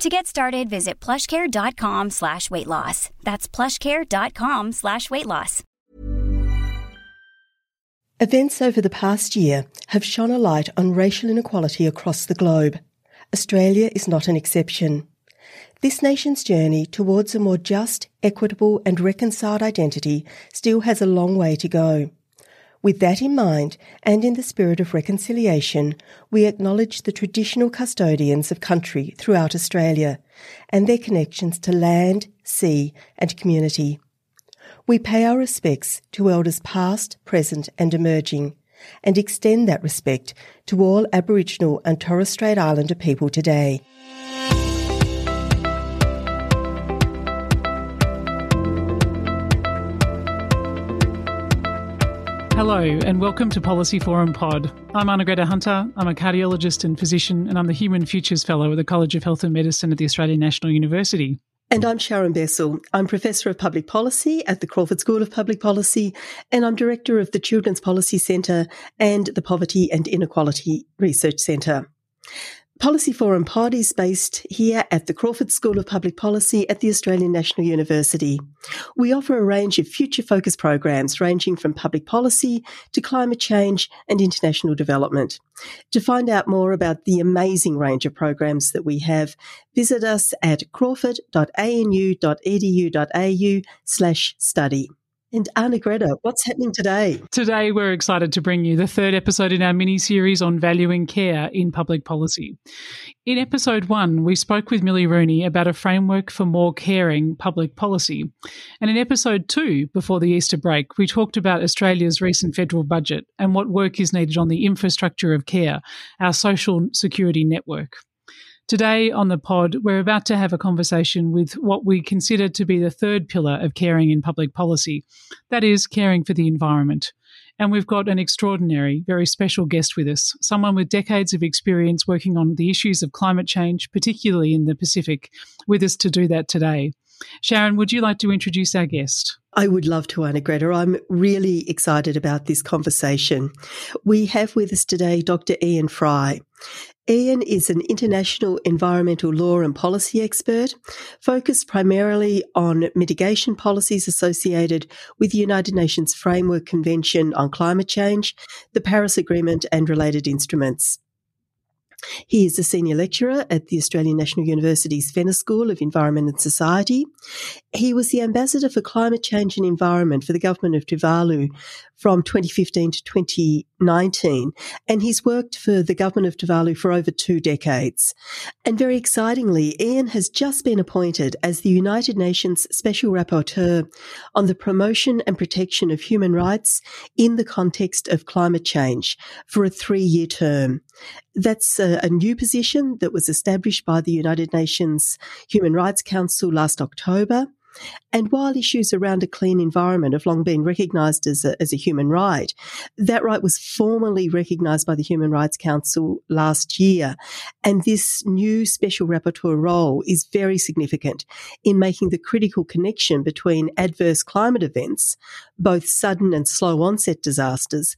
To get started, visit plushcare.com slash weight loss. That's plushcare.com slash weight loss. Events over the past year have shone a light on racial inequality across the globe. Australia is not an exception. This nation's journey towards a more just, equitable and reconciled identity still has a long way to go. With that in mind, and in the spirit of reconciliation, we acknowledge the traditional custodians of country throughout Australia and their connections to land, sea, and community. We pay our respects to elders past, present, and emerging, and extend that respect to all Aboriginal and Torres Strait Islander people today. Hello, and welcome to Policy Forum Pod. I'm Arnagretta Hunter. I'm a cardiologist and physician, and I'm the Human Futures Fellow at the College of Health and Medicine at the Australian National University. And I'm Sharon Bessell. I'm Professor of Public Policy at the Crawford School of Public Policy, and I'm Director of the Children's Policy Centre and the Poverty and Inequality Research Centre. Policy Forum is based here at the Crawford School of Public Policy at the Australian National University. We offer a range of future focus programs ranging from public policy to climate change and international development. To find out more about the amazing range of programs that we have, visit us at crawford.anu.edu.au slash study. And Arnagretta, what's happening today? Today, we're excited to bring you the third episode in our mini series on valuing care in public policy. In episode one, we spoke with Millie Rooney about a framework for more caring public policy. And in episode two, before the Easter break, we talked about Australia's recent federal budget and what work is needed on the infrastructure of care, our social security network. Today on the pod, we're about to have a conversation with what we consider to be the third pillar of caring in public policy that is, caring for the environment. And we've got an extraordinary, very special guest with us, someone with decades of experience working on the issues of climate change, particularly in the Pacific, with us to do that today. Sharon, would you like to introduce our guest? I would love to, Anna Greta. I'm really excited about this conversation. We have with us today Dr. Ian Fry. Ian is an international environmental law and policy expert, focused primarily on mitigation policies associated with the United Nations Framework Convention on Climate Change, the Paris Agreement, and related instruments. He is a senior lecturer at the Australian National University's Fenner School of Environment and Society. He was the ambassador for climate change and environment for the government of Tuvalu from 2015 to 2019, and he's worked for the government of Tuvalu for over two decades. And very excitingly, Ian has just been appointed as the United Nations Special Rapporteur on the promotion and protection of human rights in the context of climate change for a three year term. That's a, a, new position that was established by the United Nations Human Rights Council last October. And while issues around a clean environment have long been recognised as a, as a human right, that right was formally recognised by the Human Rights Council last year. And this new special rapporteur role is very significant in making the critical connection between adverse climate events, both sudden and slow onset disasters,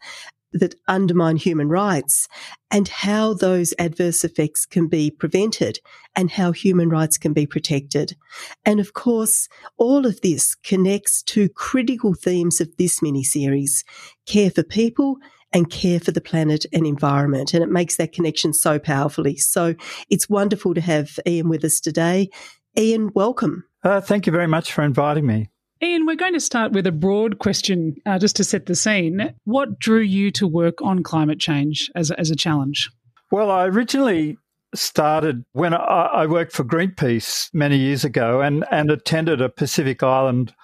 that undermine human rights and how those adverse effects can be prevented and how human rights can be protected. And of course, all of this connects to critical themes of this mini series care for people and care for the planet and environment. And it makes that connection so powerfully. So it's wonderful to have Ian with us today. Ian, welcome. Uh, thank you very much for inviting me. Ian, we're going to start with a broad question uh, just to set the scene. What drew you to work on climate change as a, as a challenge? Well, I originally started when I, I worked for Greenpeace many years ago and, and attended a Pacific Island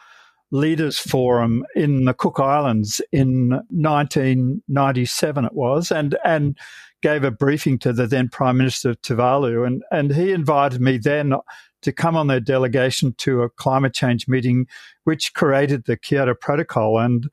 leaders forum in the Cook Islands in 1997 it was and and gave a briefing to the then Prime Minister of Tuvalu. And and he invited me then to come on their delegation to a climate change meeting which created the Kyoto Protocol. And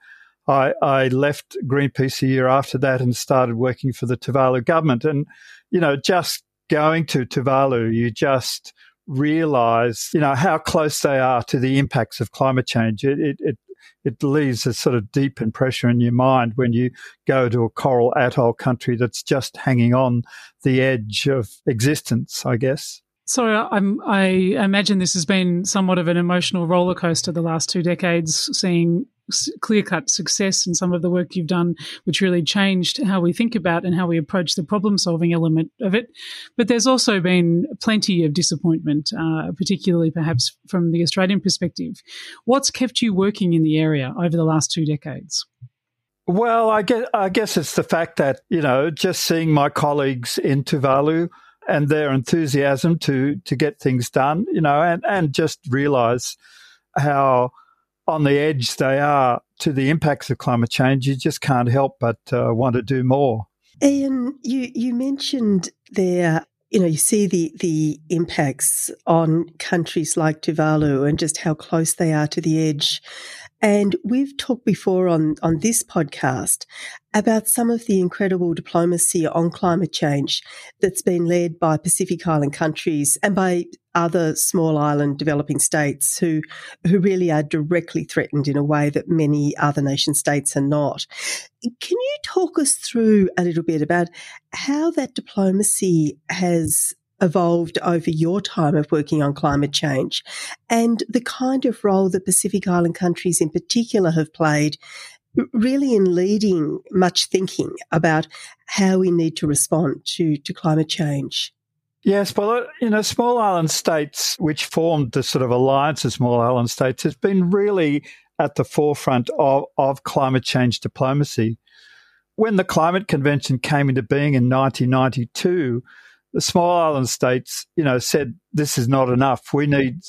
I, I left Greenpeace a year after that and started working for the Tuvalu government. And you know just going to Tuvalu you just realize, you know, how close they are to the impacts of climate change. It, it, it, it leaves a sort of deep impression in your mind when you go to a coral atoll country that's just hanging on the edge of existence, I guess. So I'm, I imagine this has been somewhat of an emotional roller coaster the last two decades, seeing clear cut success in some of the work you've done, which really changed how we think about and how we approach the problem solving element of it. But there's also been plenty of disappointment, uh, particularly perhaps from the Australian perspective. What's kept you working in the area over the last two decades? Well, I guess, I guess it's the fact that, you know, just seeing my colleagues in Tuvalu and their enthusiasm to, to get things done, you know, and, and just realize how on the edge they are to the impacts of climate change, you just can't help but uh, want to do more. Ian, you, you mentioned there, you know, you see the, the impacts on countries like Tuvalu and just how close they are to the edge. And we've talked before on, on this podcast about some of the incredible diplomacy on climate change that's been led by Pacific Island countries and by other small island developing states who, who really are directly threatened in a way that many other nation states are not. Can you talk us through a little bit about how that diplomacy has evolved over your time of working on climate change and the kind of role that Pacific Island countries in particular have played really in leading much thinking about how we need to respond to, to climate change. Yes, well, uh, you know, small island states, which formed the sort of alliance of small island states, has been really at the forefront of, of climate change diplomacy. When the Climate Convention came into being in 1992, the small island states, you know, said this is not enough. We need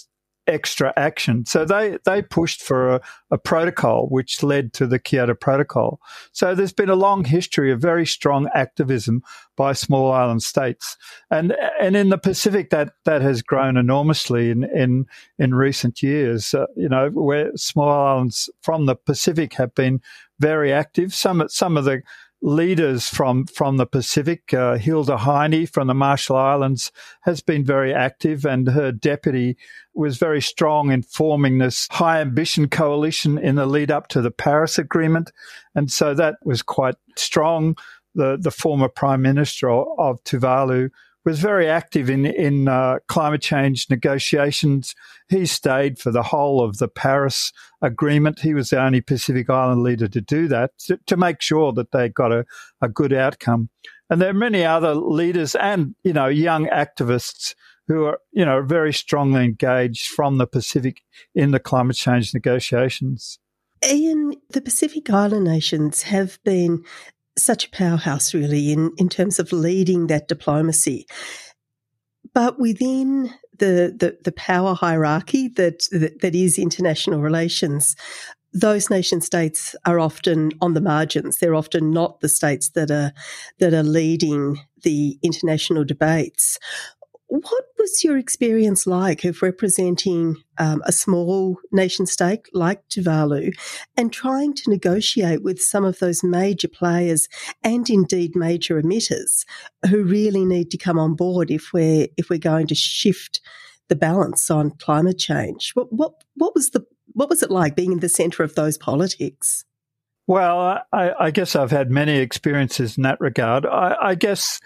extra action. So they, they pushed for a, a, protocol which led to the Kyoto Protocol. So there's been a long history of very strong activism by small island states. And and in the Pacific that that has grown enormously in in, in recent years. Uh, you know, where small islands from the Pacific have been very active. Some some of the leaders from from the Pacific. Uh, Hilda Heine from the Marshall Islands has been very active, and her deputy was very strong in forming this high ambition coalition in the lead up to the Paris Agreement, and so that was quite strong. The the former Prime Minister of Tuvalu was very active in in uh, climate change negotiations. He stayed for the whole of the Paris Agreement. He was the only Pacific Island leader to do that to, to make sure that they got a, a good outcome. And there are many other leaders and you know young activists who are you know very strongly engaged from the Pacific in the climate change negotiations. Ian, the Pacific Island nations have been such a powerhouse, really, in, in terms of leading that diplomacy. But within the, the, the power hierarchy that, that, that is international relations, those nation states are often on the margins. They're often not the states that are that are leading the international debates. What was your experience like of representing um, a small nation state like Tuvalu and trying to negotiate with some of those major players and indeed major emitters who really need to come on board if we're if we're going to shift the balance on climate change? What what what was the what was it like being in the centre of those politics? Well, I, I, guess I've had many experiences in that regard. I, I guess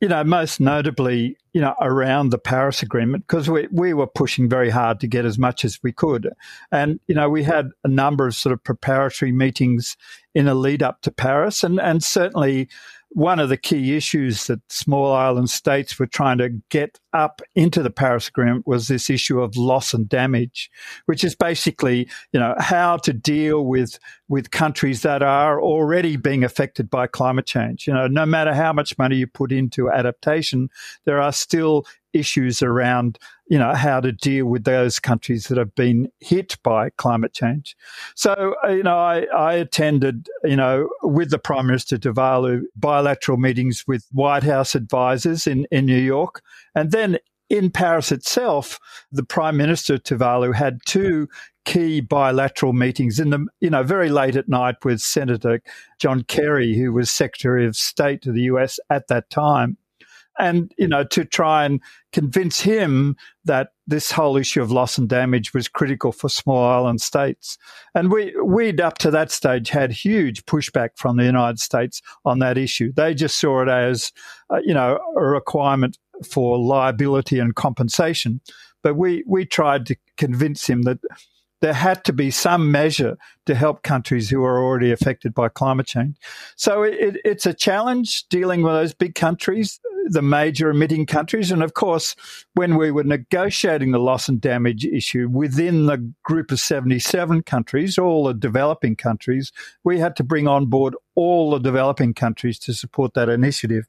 you know, most notably, you know, around the Paris Agreement, because we, we were pushing very hard to get as much as we could. And, you know, we had a number of sort of preparatory meetings in a lead up to Paris. And, and certainly one of the key issues that small island states were trying to get up into the Paris Agreement was this issue of loss and damage, which is basically, you know, how to deal with with countries that are already being affected by climate change. You know, no matter how much money you put into adaptation, there are still issues around, you know, how to deal with those countries that have been hit by climate change. So, uh, you know, I, I attended, you know, with the Prime Minister Tuvalu bilateral meetings with White House advisors in, in New York. And then in Paris itself, the Prime Minister Tuvalu had two key bilateral meetings in the you know very late at night with Senator John Kerry, who was Secretary of State to the US at that time, and you know to try and convince him that this whole issue of loss and damage was critical for small island states. And we we'd up to that stage had huge pushback from the United States on that issue. They just saw it as uh, you know a requirement for liability and compensation. But we, we tried to convince him that there had to be some measure to help countries who are already affected by climate change. So it, it's a challenge dealing with those big countries, the major emitting countries. And of course, when we were negotiating the loss and damage issue within the group of 77 countries, all the developing countries, we had to bring on board all the developing countries to support that initiative.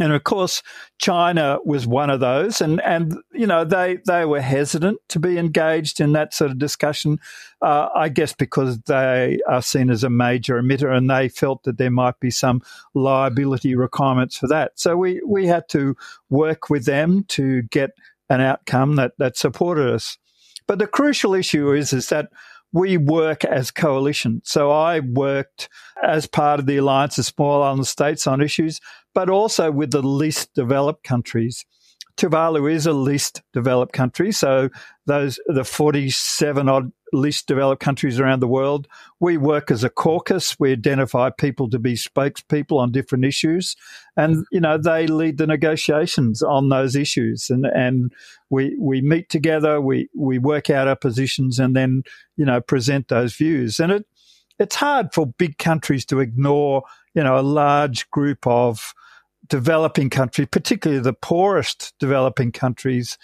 And of course, China was one of those, and and you know they they were hesitant to be engaged in that sort of discussion. Uh, I guess because they are seen as a major emitter, and they felt that there might be some liability requirements for that. So we we had to work with them to get an outcome that that supported us. But the crucial issue is is that we work as coalition. So I worked as part of the Alliance of Small Island States on issues, but also with the least developed countries. Tuvalu is a least developed country, so those the 47 odd least developed countries around the world. We work as a caucus. We identify people to be spokespeople on different issues, and you know they lead the negotiations on those issues. And and we we meet together. We we work out our positions, and then you know present those views. And it it's hard for big countries to ignore you know a large group of developing countries, particularly the poorest developing countries,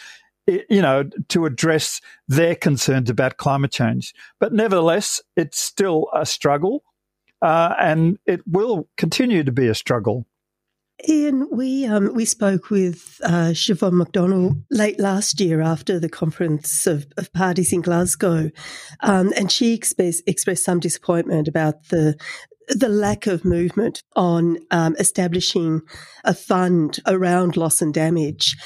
you know, to address their concerns about climate change. But nevertheless, it's still a struggle, uh, and it will continue to be a struggle. Ian, we um, we spoke with uh, Siobhan McDonnell late last year after the conference of, of parties in Glasgow, um, and she expressed some disappointment about the the lack of movement on um, establishing a fund around loss and damage.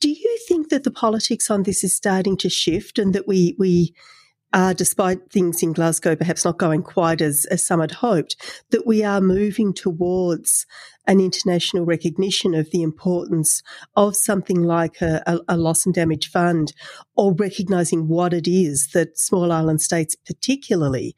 Do you think that the politics on this is starting to shift and that we, we are, despite things in Glasgow perhaps not going quite as, as some had hoped, that we are moving towards an international recognition of the importance of something like a, a, a, loss and damage fund or recognizing what it is that small island states particularly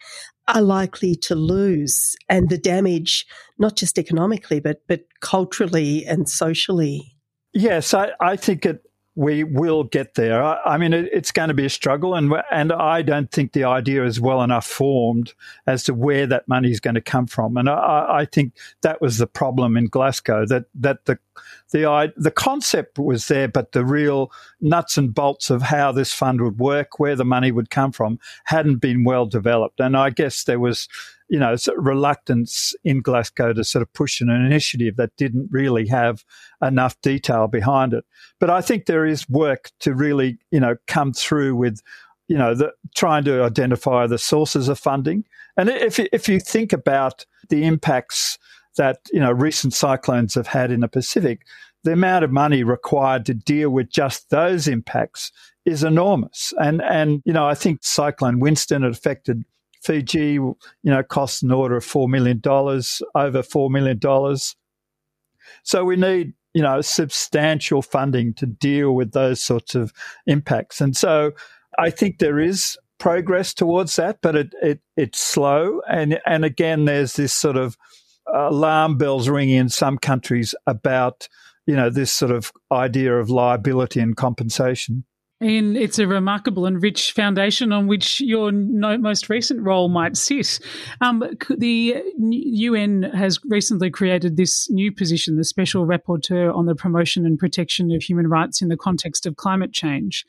are likely to lose and the damage, not just economically, but, but culturally and socially. Yes, I, I think it, we will get there. I, I mean, it, it's going to be a struggle, and and I don't think the idea is well enough formed as to where that money is going to come from. And I, I think that was the problem in Glasgow that that the the the concept was there, but the real nuts and bolts of how this fund would work, where the money would come from, hadn't been well developed. And I guess there was you know, reluctance in Glasgow to sort of push an initiative that didn't really have enough detail behind it. But I think there is work to really, you know, come through with, you know, the, trying to identify the sources of funding. And if if you think about the impacts that you know recent cyclones have had in the Pacific, the amount of money required to deal with just those impacts is enormous. And and you know, I think Cyclone Winston had affected Fiji, you know, costs an order of $4 million, over $4 million. So we need, you know, substantial funding to deal with those sorts of impacts. And so I think there is progress towards that, but it, it it's slow. And, and again, there's this sort of uh, alarm bells ringing in some countries about, you know, this sort of idea of liability and compensation. And it's a remarkable and rich foundation on which your no, most recent role might sit. Um, the UN has recently created this new position, the Special Rapporteur on the Promotion and Protection of Human Rights in the context of climate change.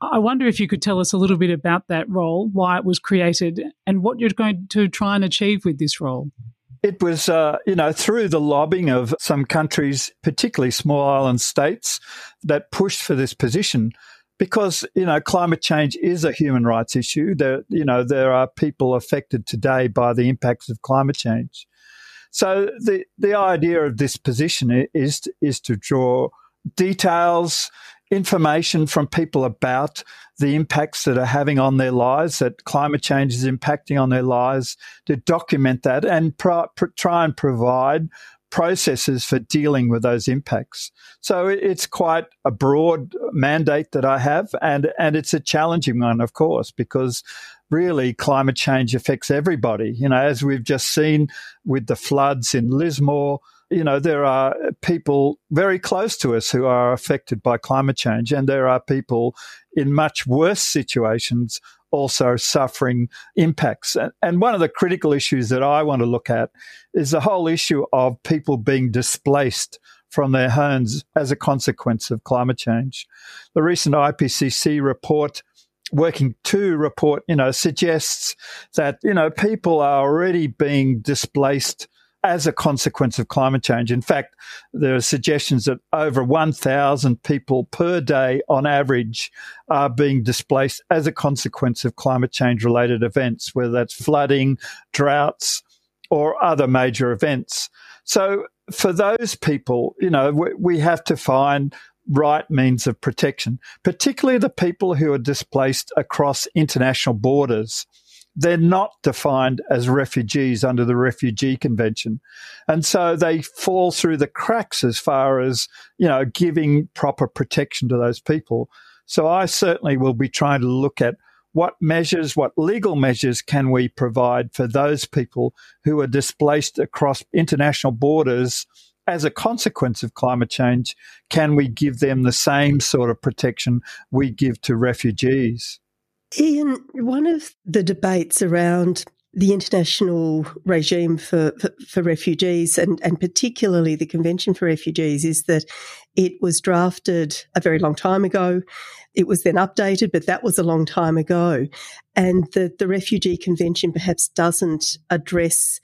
I wonder if you could tell us a little bit about that role, why it was created, and what you're going to try and achieve with this role. It was, uh, you know, through the lobbying of some countries, particularly small island states, that pushed for this position because you know climate change is a human rights issue. There, you know, there are people affected today by the impacts of climate change. So the the idea of this position is is to draw details, information from people about the impacts that are having on their lives, that climate change is impacting on their lives, to document that and pro- try and provide processes for dealing with those impacts. So it's quite a broad mandate that I have, and and it's a challenging one, of course, because really climate change affects everybody. You know, as we've just seen with the floods in Lismore. You know, there are people very close to us who are affected by climate change, and there are people in much worse situations also suffering impacts. And one of the critical issues that I want to look at is the whole issue of people being displaced from their homes as a consequence of climate change. The recent IPCC report working to report, you know, suggests that, you know, people are already being displaced as a consequence of climate change. In fact, there are suggestions that over 1,000 people per day on average are being displaced as a consequence of climate change related events, whether that's flooding, droughts, or other major events. So for those people, you know, we, we have to find right means of protection, particularly the people who are displaced across international borders they're not defined as refugees under the Refugee Convention. And so they fall through the cracks as far as, you know, giving proper protection to those people. So I certainly will be trying to look at what measures, what legal measures can we provide for those people who are displaced across international borders as a consequence of climate change? Can we give them the same sort of protection we give to refugees? Ian, one of the debates around the international regime for, for, for, refugees and, and particularly the Convention for Refugees is that it was drafted a very long time ago. It was then updated, but that was a long time ago. And the, the Refugee Convention perhaps doesn't address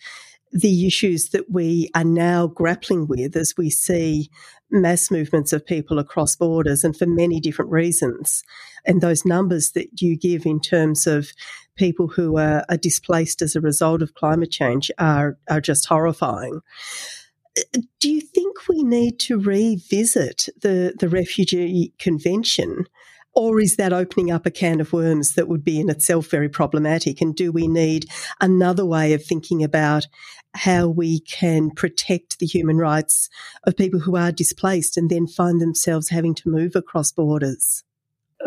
the issues that we are now grappling with as we see mass movements of people across borders and for many different reasons. And those numbers that you give in terms of people who are, are displaced as a result of climate change are, are just horrifying. Do you think we need to revisit the, the Refugee Convention or is that opening up a can of worms that would be in itself very problematic? And do we need another way of thinking about how we can protect the human rights of people who are displaced and then find themselves having to move across borders?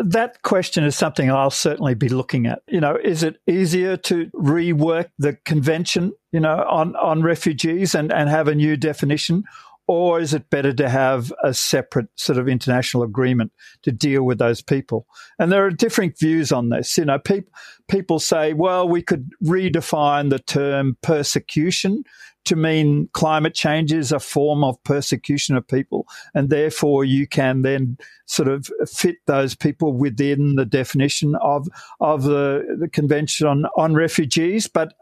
That question is something I'll certainly be looking at. You know, is it easier to rework the convention, you know, on, on refugees and, and have a new definition? Or is it better to have a separate sort of international agreement to deal with those people? And there are different views on this. You know, people people say, well, we could redefine the term persecution to mean climate change is a form of persecution of people, and therefore you can then sort of fit those people within the definition of of the, the Convention on, on Refugees. But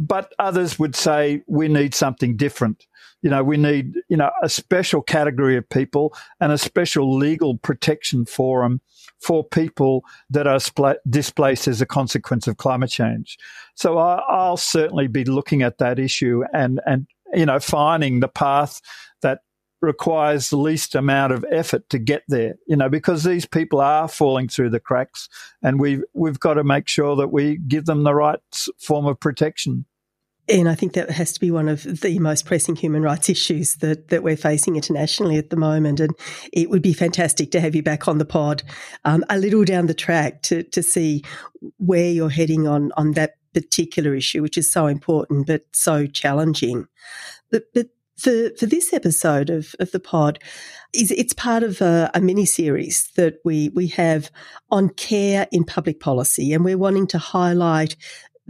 but others would say we need something different. You know, we need, you know, a special category of people and a special legal protection forum for people that are spl- displaced as a consequence of climate change. So I, will certainly be looking at that issue and, and, you know, finding the path that requires the least amount of effort to get there, you know, because these people are falling through the cracks and we've, we've got to make sure that we give them the right form of protection. And I think that has to be one of the most pressing human rights issues that, that we're facing internationally at the moment. And it would be fantastic to have you back on the pod um, a little down the track to, to see where you're heading on, on that particular issue, which is so important but so challenging. But, but for, for this episode of, of the pod, is it's part of a, a mini series that we, we have on care in public policy. And we're wanting to highlight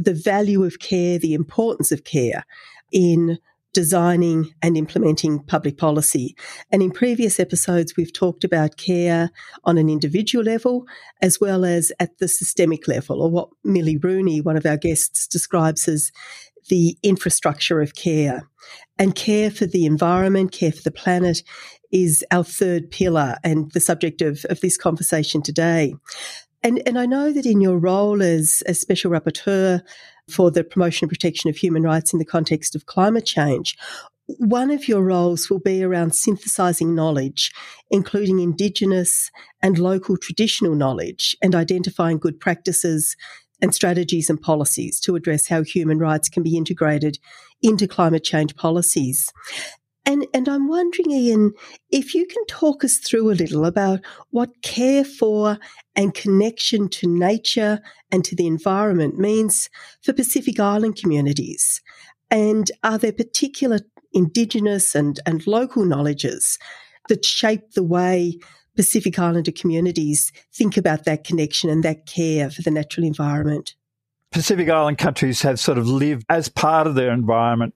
the value of care, the importance of care in designing and implementing public policy. And in previous episodes, we've talked about care on an individual level as well as at the systemic level, or what Millie Rooney, one of our guests, describes as the infrastructure of care. And care for the environment, care for the planet is our third pillar and the subject of, of this conversation today. And, and I know that in your role as a special rapporteur for the promotion and protection of human rights in the context of climate change, one of your roles will be around synthesizing knowledge, including Indigenous and local traditional knowledge, and identifying good practices and strategies and policies to address how human rights can be integrated into climate change policies. And, and I'm wondering, Ian, if you can talk us through a little about what care for and connection to nature and to the environment means for Pacific Island communities. And are there particular Indigenous and, and local knowledges that shape the way Pacific Islander communities think about that connection and that care for the natural environment? Pacific Island countries have sort of lived as part of their environment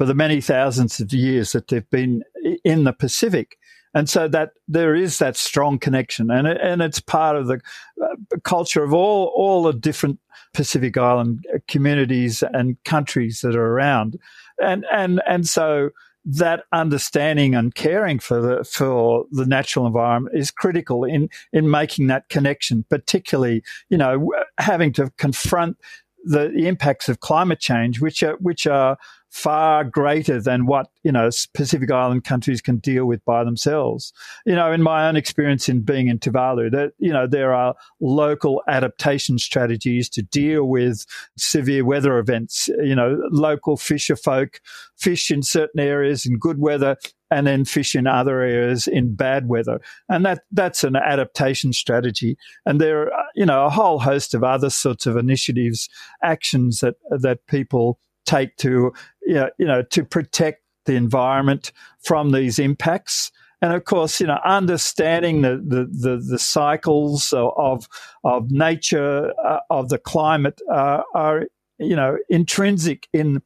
for the many thousands of years that they've been in the Pacific. And so that there is that strong connection, and and it's part of the uh, culture of all all the different Pacific Island communities and countries that are around, and and and so that understanding and caring for the for the natural environment is critical in in making that connection. Particularly, you know, having to confront the, the impacts of climate change, which are which are far greater than what, you know, Pacific Island countries can deal with by themselves. You know, in my own experience in being in Tuvalu, that, you know, there are local adaptation strategies to deal with severe weather events. You know, local fisher folk fish in certain areas in good weather and then fish in other areas in bad weather. And that, that's an adaptation strategy. And there are, you know, a whole host of other sorts of initiatives, actions that, that people take to, you know, to protect the environment from these impacts. And of course, you know, understanding the, the, the, the cycles of, of nature, uh, of the climate uh, are, you know, intrinsic in,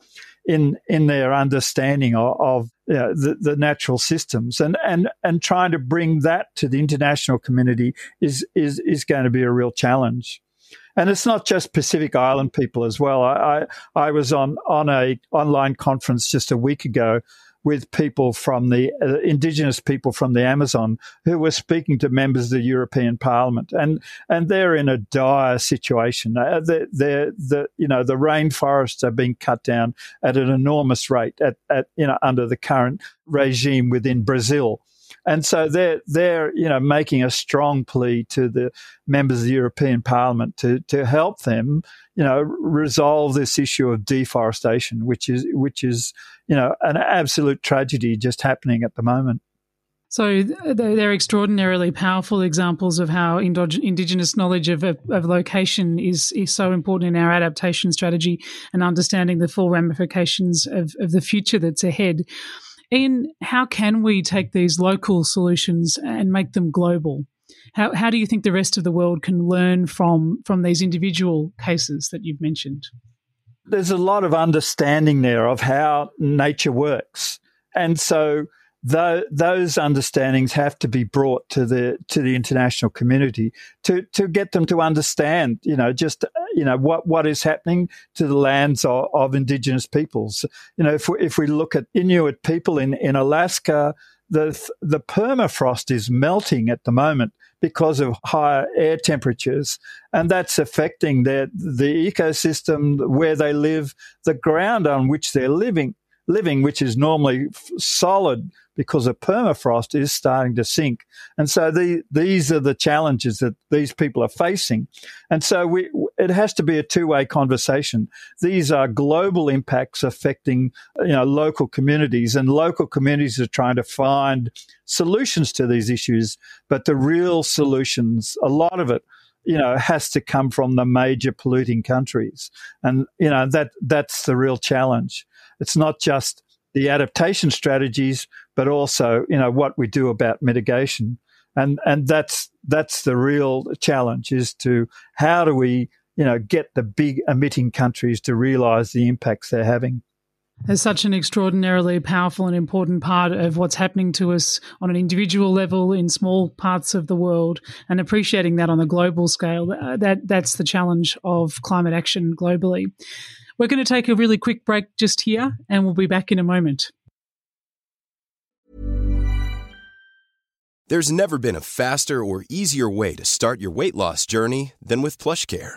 in, in their understanding of, of you know, the, the natural systems and, and, and trying to bring that to the international community is, is, is going to be a real challenge and it's not just Pacific Island people as well. I, I, I was on on a online conference just a week ago with people from the uh, indigenous people from the Amazon who were speaking to members of the European Parliament, and and they're in a dire situation. Uh, they're, they're, the you know the rainforests are being cut down at an enormous rate at, at you know under the current regime within Brazil. And so they're, they're, you know, making a strong plea to the members of the European Parliament to, to help them, you know, resolve this issue of deforestation, which is, which is, you know, an absolute tragedy just happening at the moment. So they're extraordinarily powerful examples of how Indigenous knowledge of, of location is, is so important in our adaptation strategy and understanding the full ramifications of, of the future that's ahead. Ian, how can we take these local solutions and make them global? How, how do you think the rest of the world can learn from, from these individual cases that you've mentioned? There's a lot of understanding there of how nature works. And so the, those understandings have to be brought to the to the international community to to get them to understand, you know, just you know what what is happening to the lands of, of indigenous peoples. You know, if we, if we look at Inuit people in in Alaska, the the permafrost is melting at the moment because of higher air temperatures, and that's affecting their the ecosystem where they live, the ground on which they're living living, which is normally solid because of permafrost, is starting to sink. And so the, these are the challenges that these people are facing. And so we, it has to be a two way conversation. These are global impacts affecting, you know, local communities and local communities are trying to find solutions to these issues. But the real solutions, a lot of it, you know, has to come from the major polluting countries. And, you know, that, that's the real challenge. It's not just the adaptation strategies, but also, you know, what we do about mitigation. And, and that's, that's the real challenge is to how do we, you know, get the big emitting countries to realize the impacts they're having. As such an extraordinarily powerful and important part of what's happening to us on an individual level in small parts of the world, and appreciating that on a global scale. Uh, that that's the challenge of climate action globally. We're going to take a really quick break just here, and we'll be back in a moment. There's never been a faster or easier way to start your weight loss journey than with PlushCare.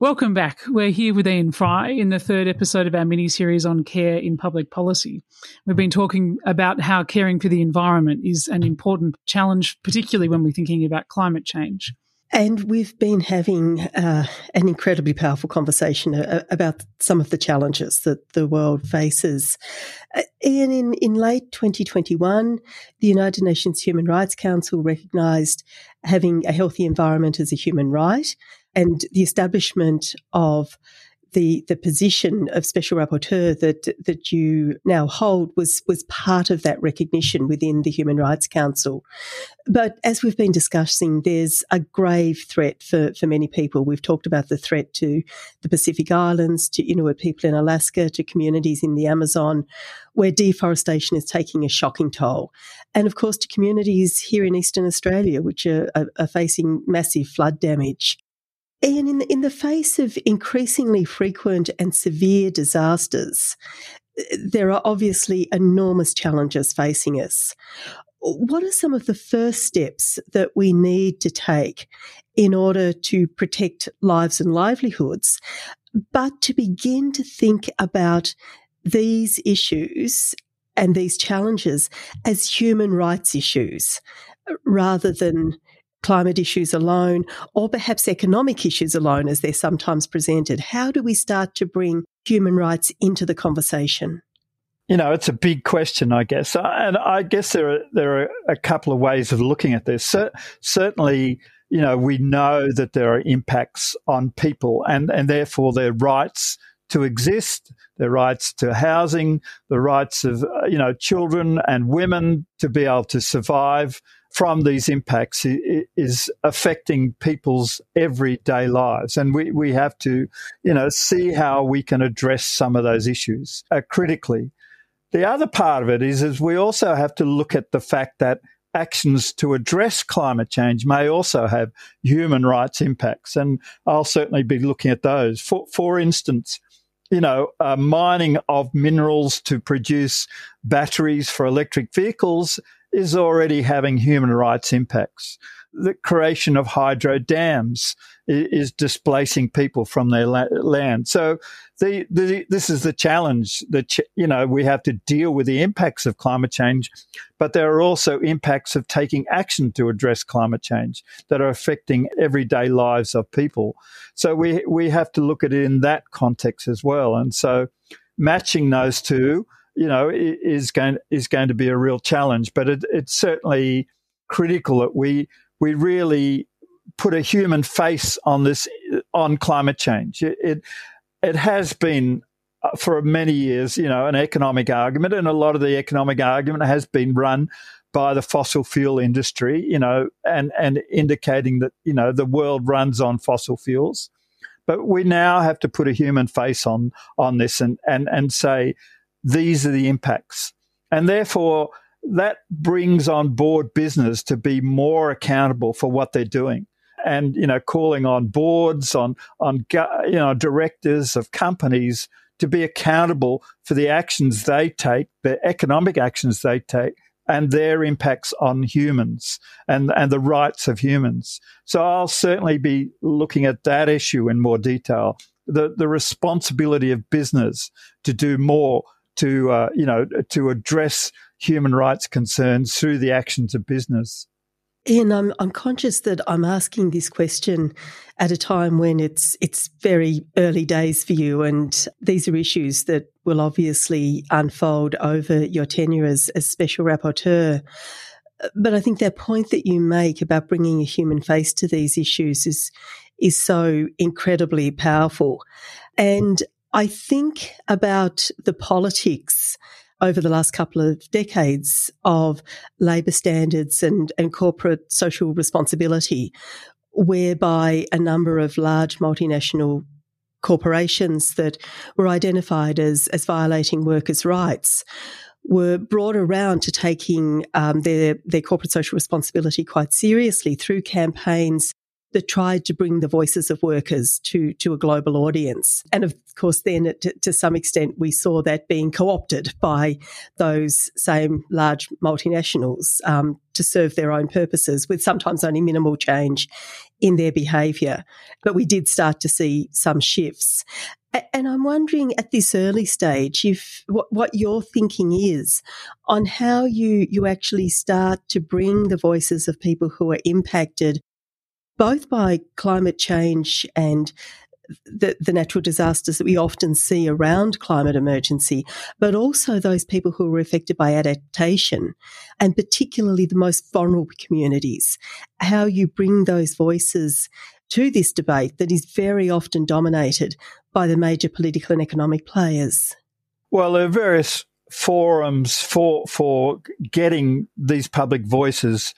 Welcome back. We're here with Ian Fry in the third episode of our mini series on care in public policy. We've been talking about how caring for the environment is an important challenge, particularly when we're thinking about climate change. And we've been having uh, an incredibly powerful conversation uh, about some of the challenges that the world faces. Uh, Ian, in, in late 2021, the United Nations Human Rights Council recognised having a healthy environment as a human right and the establishment of the the position of special rapporteur that that you now hold was was part of that recognition within the Human Rights Council. But as we've been discussing, there's a grave threat for, for many people. We've talked about the threat to the Pacific Islands, to Inuit people in Alaska, to communities in the Amazon, where deforestation is taking a shocking toll. And of course, to communities here in Eastern Australia, which are, are, are facing massive flood damage. Ian, in the, in the face of increasingly frequent and severe disasters, eh, there are obviously enormous challenges facing us. What are some of the first steps that we need to take in order to protect lives and livelihoods, but to begin to think about these issues and these challenges as human rights issues eh, rather than climate issues alone, or perhaps economic issues alone as they're sometimes presented? How do we start to bring human rights into the conversation? You know, it's a big question, I guess, uh, and I guess there are there are a couple of ways of looking at this. certainly, you know, we know that there are impacts on people, and and therefore their rights to exist, their rights to housing, the rights of uh, you know children and women to be able to survive, from these impacts is affecting people's everyday lives. And we, we have to, you know, see how we can address some of those issues uh, critically. The other part of it is, is we also have to look at the fact that actions to address climate change may also have human rights impacts. And I'll certainly be looking at those. For, for instance, you know, uh, mining of minerals to produce batteries for electric vehicles is already having human rights impacts. The creation of hydro dams is displacing people from their land. So the, the, this is the challenge that, you know, we have to deal with the impacts of climate change, but there are also impacts of taking action to address climate change that are affecting everyday lives of people. So we, we have to look at it in that context as well. And so matching those two, you know, is going is going to be a real challenge. But it, it's certainly critical that we we really put a human face on this on climate change. It it, it has been uh, for many years, you know, an economic argument, and a lot of the economic argument has been run by the fossil fuel industry, you know, and and indicating that you know the world runs on fossil fuels. But we now have to put a human face on on this and and and say these are the impacts. And therefore, that brings on board business to be more accountable for what they're doing. And, you know, calling on boards, on, on, you know, directors of companies to be accountable for the actions they take, the economic actions they take, and their impacts on humans and, and the rights of humans. So I'll certainly be looking at that issue in more detail the, the responsibility of business to do more to, uh, you know, to address human rights concerns through the actions of business. Ian, I'm I'm conscious that I'm asking this question at a time when it's it's very early days for you, and these are issues that will obviously unfold over your tenure as, as special rapporteur. But I think that point that you make about bringing a human face to these issues is is so incredibly powerful, and I think about the politics over the last couple of decades of labour standards and, and corporate social responsibility, whereby a number of large multinational corporations that were identified as, as violating workers' rights were brought around to taking um, their, their corporate social responsibility quite seriously through campaigns that tried to bring the voices of workers to, to a global audience. And of course, then to, to some extent, we saw that being co opted by those same large multinationals um, to serve their own purposes with sometimes only minimal change in their behaviour. But we did start to see some shifts. And I'm wondering at this early stage if what, what your thinking is on how you, you actually start to bring the voices of people who are impacted both by climate change and the, the, natural disasters that we often see around climate emergency, but also those people who are affected by adaptation, and particularly the most vulnerable communities. How you bring those voices to this debate that is very often dominated by the major political and economic players. Well, there are various forums for for getting these public voices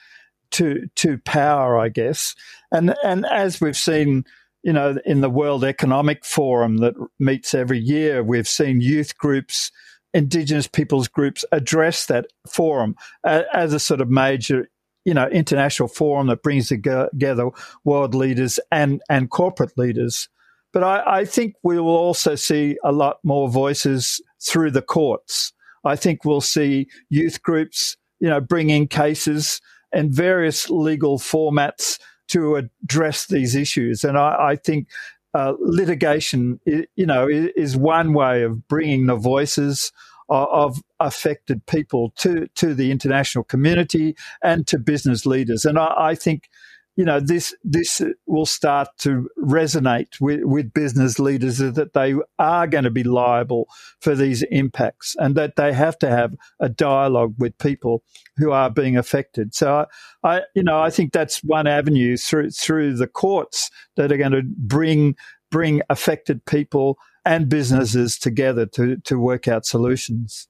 to to power, I guess. And and as we've seen, you know, in the World Economic Forum that meets every year, we've seen youth groups, Indigenous peoples groups address that forum as a sort of major, you know, international forum that brings together world leaders and and corporate leaders. But I, I think we will also see a lot more voices through the courts. I think we'll see youth groups, you know, bringing cases and various legal formats to address these issues. And I, I think uh, litigation, you know, is one way of bringing the voices of affected people to to the international community and to business leaders. And I, I think you know, this this will start to resonate with, with business leaders that they are going to be liable for these impacts and that they have to have a dialogue with people who are being affected. So, I, I you know, I think that's one avenue through through the courts that are going to bring bring affected people and businesses together to to work out solutions.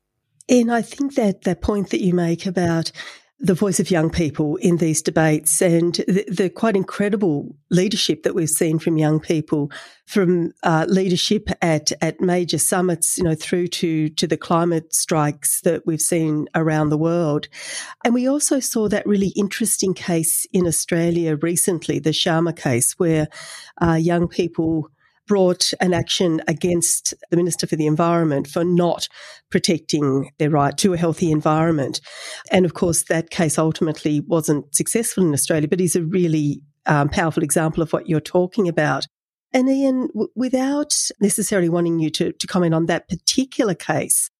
And I think that that point that you make about the voice of young people in these debates and the, the quite incredible leadership that we've seen from young people, from uh, leadership at at major summits, you know, through to to the climate strikes that we've seen around the world, and we also saw that really interesting case in Australia recently, the Sharma case, where uh, young people brought an action against the Minister for the Environment for not protecting their right to a healthy environment. And of course, that case ultimately wasn't successful in Australia, but is a really um, powerful example of what you're talking about. And Ian, w- without necessarily wanting you to, to comment on that particular case,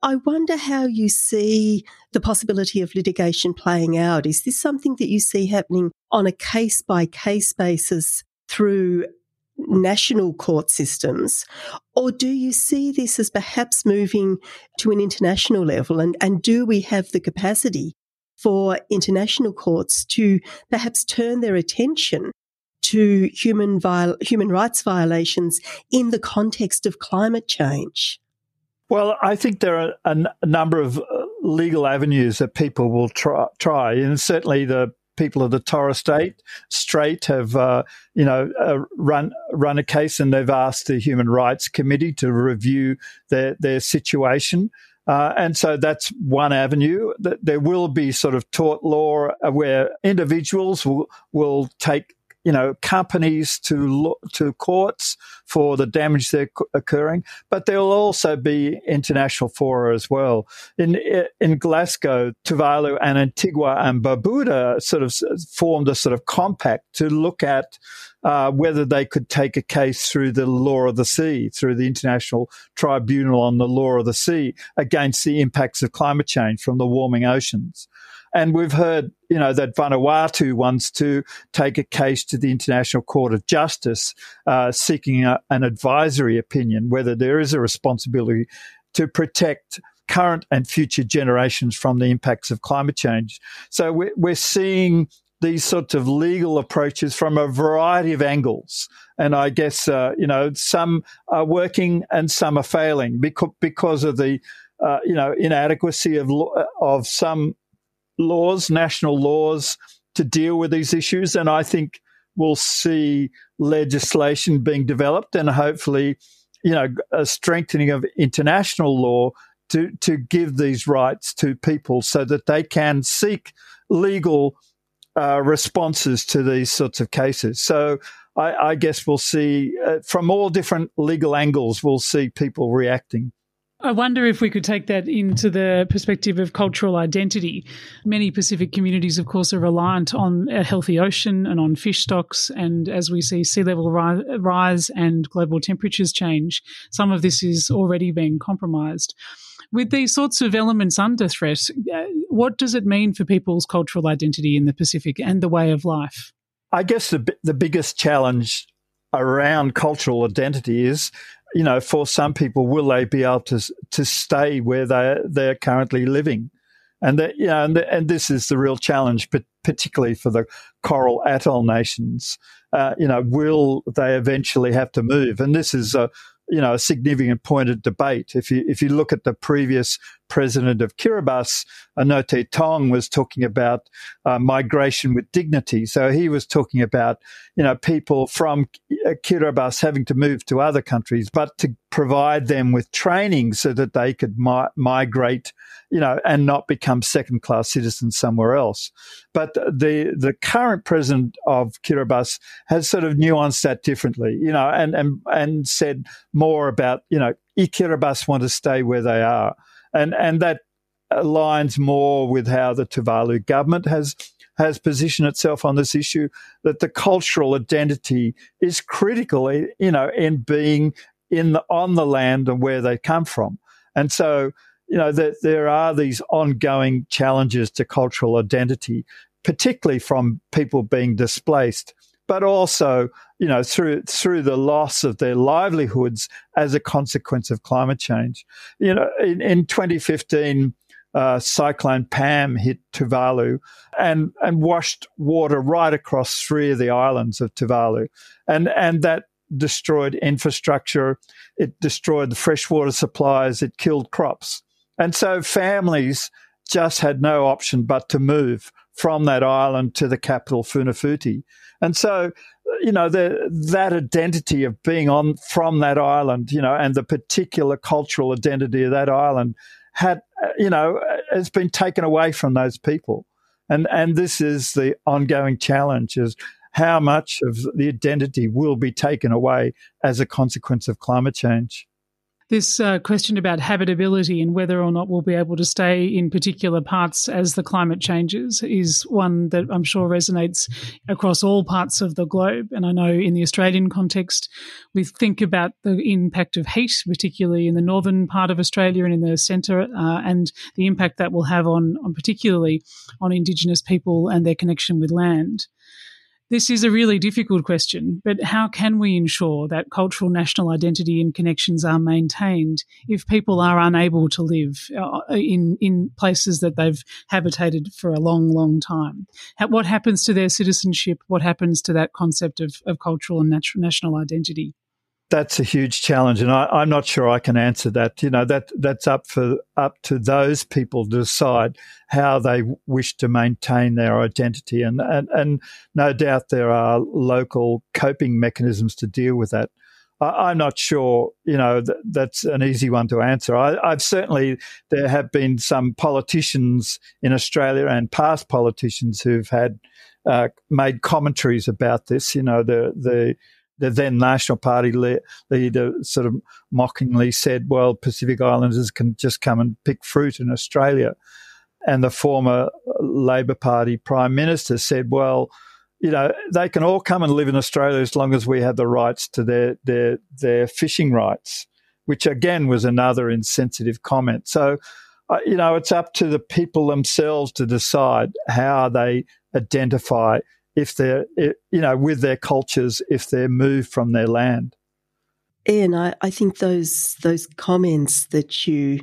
I wonder how you see the possibility of litigation playing out. Is this something that you see happening on a case by case basis through national court systems? Or do you see this as perhaps moving to an international level? And, and do we have the capacity for international courts to perhaps turn their attention to human, viol- human rights violations in the context of climate change? Well, I think there are a, number of uh, legal avenues that people will try, try, and certainly the people of the Torres Strait Strait have, uh, you know, uh, run run a case, and they've asked the Human Rights Committee to review their their situation. Uh, and so that's one avenue. There will be sort of tort law where individuals will will take you know, companies to to courts for the damage they're occurring, but there will also be international fora as well. In in Glasgow, Tuvalu and Antigua and Barbuda sort of formed a sort of compact to look at uh, whether they could take a case through the law of the sea, through the International Tribunal on the Law of the Sea against the impacts of climate change from the warming oceans. And we've heard, you know, that Vanuatu wants to take a case to the International Court of Justice, uh, seeking a, an advisory opinion whether there is a responsibility to protect current and future generations from the impacts of climate change. So we're, we're seeing these sorts of legal approaches from a variety of angles. And I guess, uh, you know, some are working and some are failing because, of the, uh, you know, inadequacy of, of some laws, national laws to deal with these issues. And I think we'll see legislation being developed and hopefully, you know, a strengthening of international law to, to give these rights to people so that they can seek legal uh, responses to these sorts of cases. So I, I guess we'll see uh, from all different legal angles, we'll see people reacting. I wonder if we could take that into the perspective of cultural identity. Many Pacific communities, of course, are reliant on a healthy ocean and on fish stocks. And as we see sea level rise and global temperatures change, some of this is already being compromised. With these sorts of elements under threat, uh, what does it mean for people's cultural identity in the Pacific and the way of life? I guess the, the biggest challenge around cultural identity is you know, for some people, will they be able to to stay where they they're currently living? And that, you know, and, the, and this is the real challenge, but particularly for the coral atoll nations. Uh, you know, will they eventually have to move? And this is a you know a significant point of debate. If you if you look at the previous president of Kiribati, Anote Tong was talking about uh, migration with dignity. So he was talking about you know people from Kiribati having to move to other countries, but to provide them with training so that they could mi- migrate, you know, and not become second class citizens somewhere else. But the the current president of Kiribati has sort of nuanced that differently, you know, and and and said more about you know, Kiribati want to stay where they are, and and that aligns more with how the Tuvalu government has has positioned itself on this issue that the cultural identity is critical, eh, you know, in being in the, on the land and where they come from. And so, you know, that there are these ongoing challenges to cultural identity, particularly from people being displaced, but also, you know, through through the loss of their livelihoods as a consequence of climate change. You know, in, in 2015, uh, Cyclone Pam hit Tuvalu and and washed water right across three of the islands of Tuvalu, and and that destroyed infrastructure, it destroyed the freshwater supplies, it killed crops, and so families just had no option but to move from that island to the capital Funafuti, and so you know the, that identity of being on from that island, you know, and the particular cultural identity of that island had, you know, has been taken away from those people. And, and this is the ongoing challenge is how much of the identity will be taken away as a consequence of climate change this uh, question about habitability and whether or not we'll be able to stay in particular parts as the climate changes is one that I'm sure resonates across all parts of the globe. And I know in the Australian context, we think about the impact of heat, particularly in the northern part of Australia and in the centre, uh, and the impact that will have on, on particularly on Indigenous people and their connection with land. This is a really difficult question, but how can we ensure that cultural national identity and connections are maintained if people are unable to live uh, in, in places that they've habitated for a long, long time? What happens to their citizenship? What happens to that concept of, of cultural and national identity? That's a huge challenge, and I, am not sure I can answer that. You know that that's up for up to those people to decide how they wish to maintain their identity, and and, and no doubt there are local coping mechanisms to deal with that. I, am not sure. You know that, that's an easy one to answer. I, I've certainly there have been some politicians in Australia and past politicians who've had uh, made commentaries about this. You know the the the then National Party leader sort of mockingly said, well, Pacific Islanders can just come and pick fruit in Australia. And the former Labor Party Prime Minister said, well, you know, they can all come and live in Australia as long as we have the rights to their their their fishing rights, which again was another insensitive comment. So, uh, you know, it's up to the people themselves to decide how they identify if they're, you know, with their cultures if they're moved from their land. Ian, I, I think those those comments that you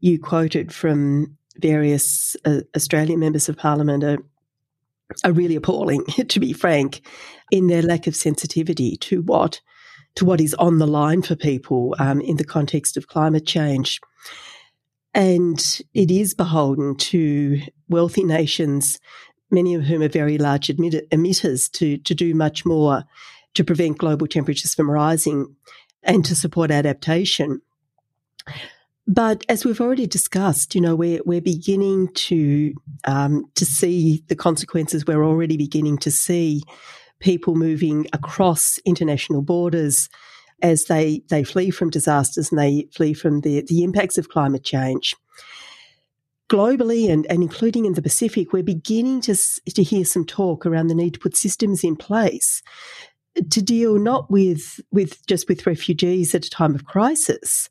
you quoted from various uh, Australian members of Parliament are are really appalling, to be frank, in their lack of sensitivity to what to what is on the line for people um, in the context of climate change. And it is beholden to wealthy nations, many of whom are very large emitters, to, to do much more to prevent global temperatures from rising and to support adaptation. But as we've already discussed, you know, we're we're beginning to um, to see the consequences. We're already beginning to see people moving across international borders as they they flee from disasters and they flee from the the impacts of climate change. Globally and, and including in the Pacific, we're beginning to, to hear some talk around the need to put systems in place to deal not with with just with refugees at a time of crisis,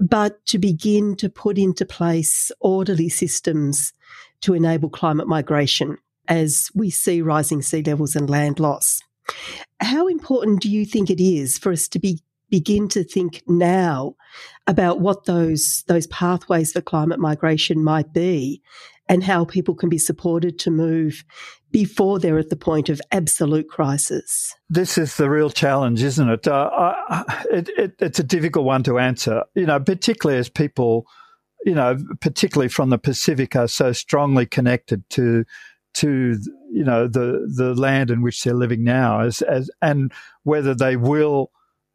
but to begin to put into place orderly systems to enable climate migration as we see rising sea levels and land loss. How important do you think it is for us to be begin to think now about what those those pathways for climate migration might be and how people can be supported to move before they're at the point of absolute crisis? This is the real challenge, isn't it? Uh, I, it, it? It's a difficult one to answer, you know, particularly as people, you know, particularly from the Pacific, are so strongly connected to to you know the the land in which they're living now, as, as and whether they will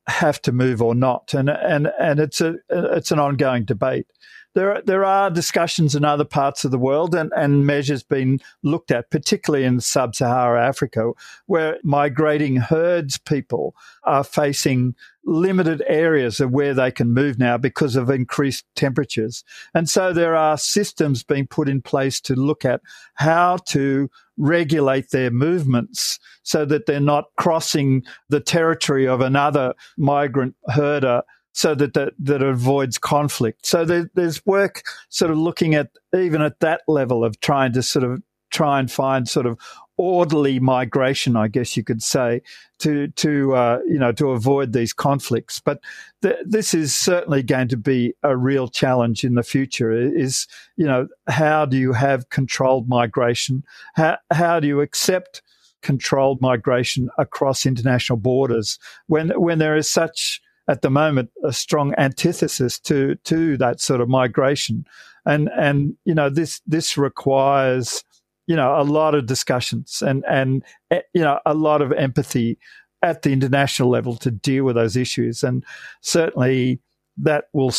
have to move or not, and and and it's a it's an ongoing debate there there are discussions in other parts of the world and, and measures being looked at, particularly in sub-Saharan Africa, where migrating herds people are facing limited areas of where they can move now because of increased temperatures. And so there are systems being put in place to look at how to regulate their movements so that they're not crossing the territory of another migrant herder so that that, that avoids conflict. So there, there's work sort of looking at even at that level of trying to sort of try and find sort of orderly migration, I guess you could say, to to uh, you know to avoid these conflicts. But th- this is certainly going to be a real challenge in the future. Is you know how do you have controlled migration? How how do you accept controlled migration across international borders when when there is such at the moment a strong antithesis to to that sort of migration, and and you know this this requires you know a lot of discussions and and eh, you know a lot of empathy at the international level to deal with those issues, and certainly that will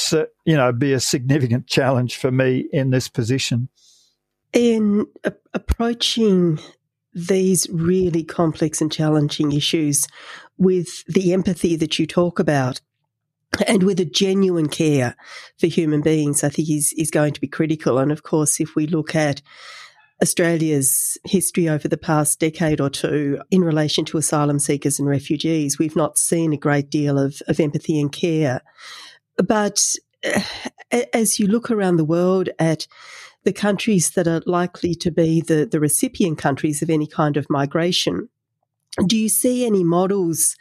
you know be a significant challenge for me in this position. In approaching these really complex and challenging issues with the empathy that you talk about and with a genuine care for human beings, I think is, is going to be critical. And of course, if we look at Australia's history over the past decade or two in relation to asylum seekers and refugees, we've not seen a great deal of, of empathy and care. But uh, as you look around the world at the countries that are likely to be the, the recipient countries of any kind of migration. Do you see any models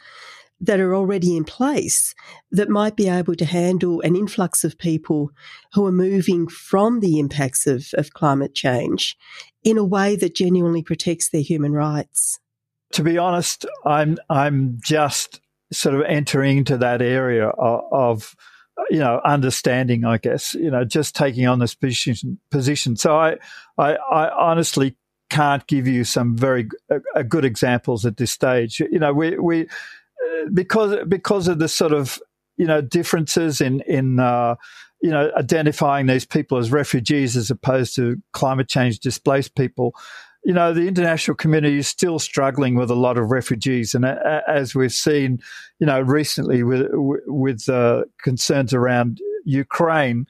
that are already in place that might be able to handle an influx of people who are moving from the impacts of, of climate change in a way that genuinely protects their human rights? To be honest, I'm I'm just sort of entering into that area of, of you know, understanding, I guess, you know, just taking on this position. position. So I, I, I honestly can't give you some very uh, good examples at this stage. You know, we, we, because, because of the sort of, you know, differences in, in, uh, you know, identifying these people as refugees as opposed to climate change displaced people you know, the international community is still struggling with a lot of refugees, and as we've seen, you know, recently with with uh, concerns around Ukraine,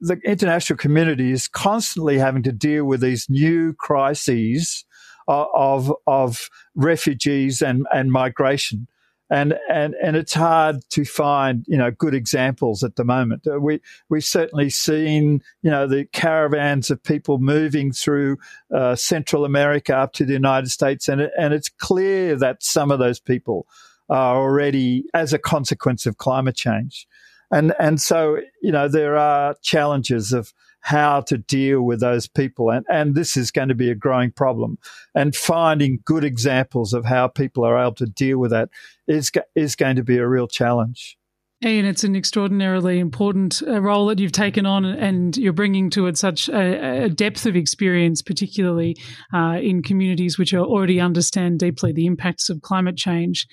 the international community is constantly having to deal with these new crises of of refugees and and migration and and and it's hard to find you know good examples at the moment. Uh, we we've certainly seen you know the caravans of people moving through uh, Central America up to the United States, and and it's clear that some of those people are already as a consequence of climate change, and and so you know there are challenges of how to deal with those people. And, and this is going to be a growing problem. And finding good examples of how people are able to deal with that is, is going to be a real challenge. Ian, it's an extraordinarily important uh, role that you've taken on, and you're bringing to it such a, a depth of experience, particularly uh, in communities which are already understand deeply the impacts of climate change.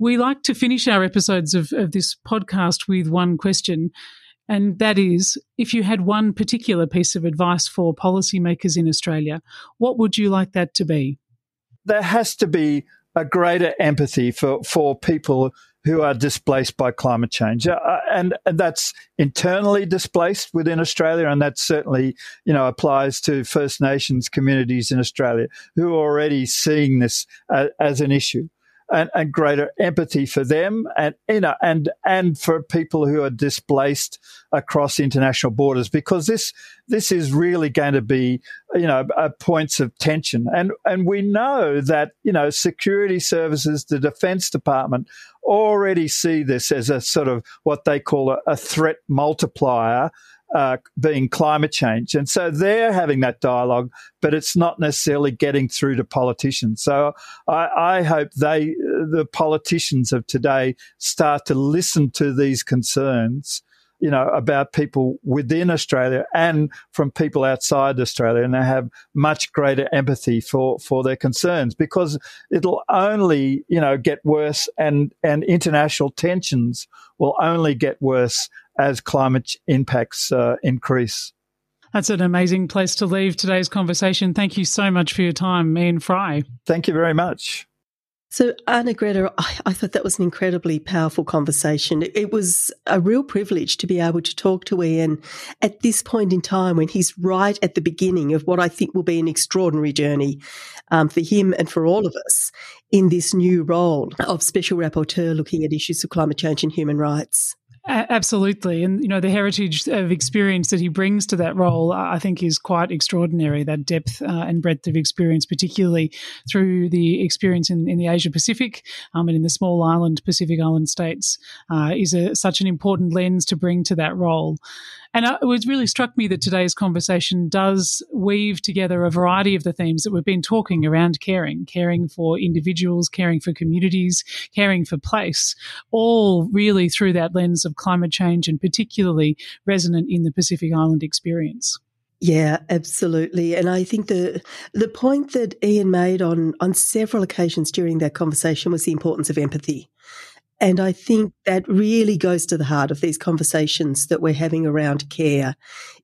We like to finish our episodes of, of this podcast with one question. And that is if you had one particular piece of advice for policymakers in Australia, what would you like that to be? There has to be a greater empathy for, for people who are displaced by climate change. Uh, and, and that's internally displaced within Australia. And that certainly, you know, applies to First Nations communities in Australia who are already seeing this uh, as an issue and, and greater empathy for them and you know and and for people who are displaced across international borders because this this is really going to be you know points of tension. And and we know that you know security services the defense department already see this as a sort of what they call a, a threat multiplier uh, being climate change. And so they're having that dialogue, but it's not necessarily getting through to politicians. So I, I hope they, the politicians of today, start to listen to these concerns you know, about people within Australia and from people outside Australia, and they have much greater empathy for, for their concerns because it'll only, you know, get worse and, and international tensions will only get worse as climate impacts uh, increase. That's an amazing place to leave today's conversation. Thank you so much for your time, Ian Fry. Thank you very much. So, Arnagretta, I, I, thought that was an incredibly powerful conversation. It was a real privilege to be able to talk to Ian at this point in time when he's right at the beginning of what I think will be an extraordinary journey um, for him and for all of us in this new role of Special Rapporteur looking at issues of climate change and human rights. Absolutely. And, you know, the heritage of experience that he brings to that role, I think, is quite extraordinary. That depth uh, and breadth of experience, particularly through the experience in, in the Asia Pacific um, and in the small island Pacific Island states, uh, is a, such an important lens to bring to that role. And uh, it was really struck me that today's conversation does weave together a variety of the themes that we've been talking around caring, caring for individuals, caring for communities, caring for place, all really through that lens of climate change and particularly resonant in the Pacific Island experience. Yeah, absolutely. And I think the the point that Ian made on on several occasions during that conversation was the importance of empathy. And I think that really goes to the heart of these conversations that we're having around care.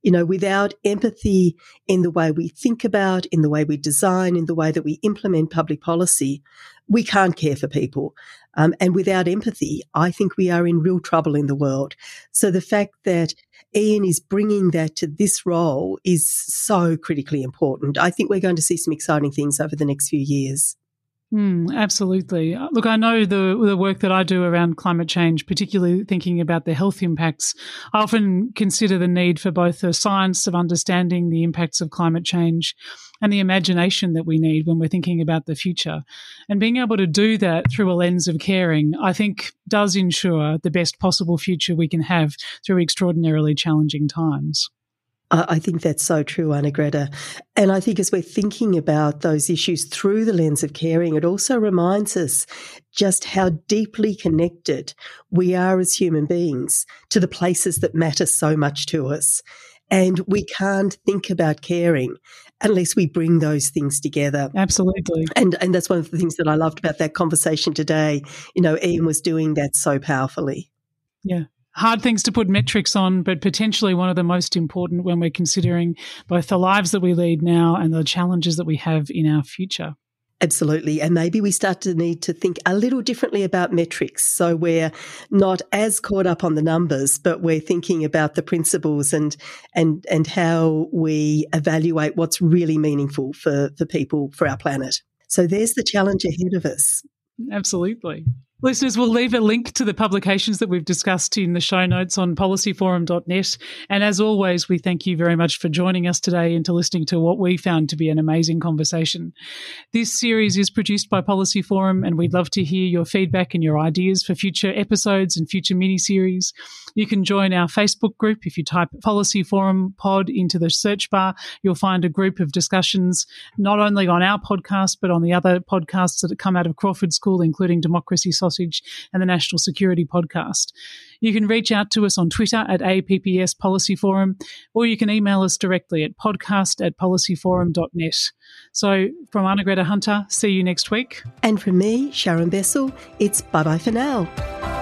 You know, without empathy in the way we think about, in the way we design, in the way that we implement public policy, we can't care for people. Um, and without empathy, I think we are in real trouble in the world. So the fact that Ian is bringing that to this role is so critically important. I think we're going to see some exciting things over the next few years. Mm, absolutely. Uh, look, I know the the work that I do around climate change, particularly thinking about the health impacts. I often consider the need for both the science of understanding the impacts of climate change and the imagination that we need when we're thinking about the future. And being able to do that through a lens of caring, I think does ensure the best possible future we can have through extraordinarily challenging times. I think that's so true, Anna Greta. And I think as we're thinking about those issues through the lens of caring, it also reminds us just how deeply connected we are as human beings to the places that matter so much to us. And we can't think about caring unless we bring those things together. Absolutely. And and that's one of the things that I loved about that conversation today. You know, Ian was doing that so powerfully. Yeah hard things to put metrics on, but potentially one of the most important when we're considering both the lives that we lead now and the challenges that we have in our future. Absolutely. And maybe we start to need to think a little differently about metrics. So we're not as caught up on the numbers, but we're thinking about the principles and, and, and how we evaluate what's really meaningful for, for people, for our planet. So there's the challenge ahead of us. Absolutely. Listeners, we'll leave a link to the publications that we've discussed in the show notes on policyforum.net. And as always, we thank you very much for joining us today and to listening to what we found to be an amazing conversation. This series is produced by Policy Forum, and we'd love to hear your feedback and your ideas for future episodes and future mini series. You can join our Facebook group. If you type Policy Forum Pod into the search bar, you'll find a group of discussions, not only on our podcast, but on the other podcasts that come out of Crawford School, including Democracy and the National Security Podcast. You can reach out to us on Twitter at APPS Policy Forum, or you can email us directly at podcast at policyforum.net. So from Arnagretta Hunter, see you next week. And from me, Sharon Bessell, it's bye bye for now.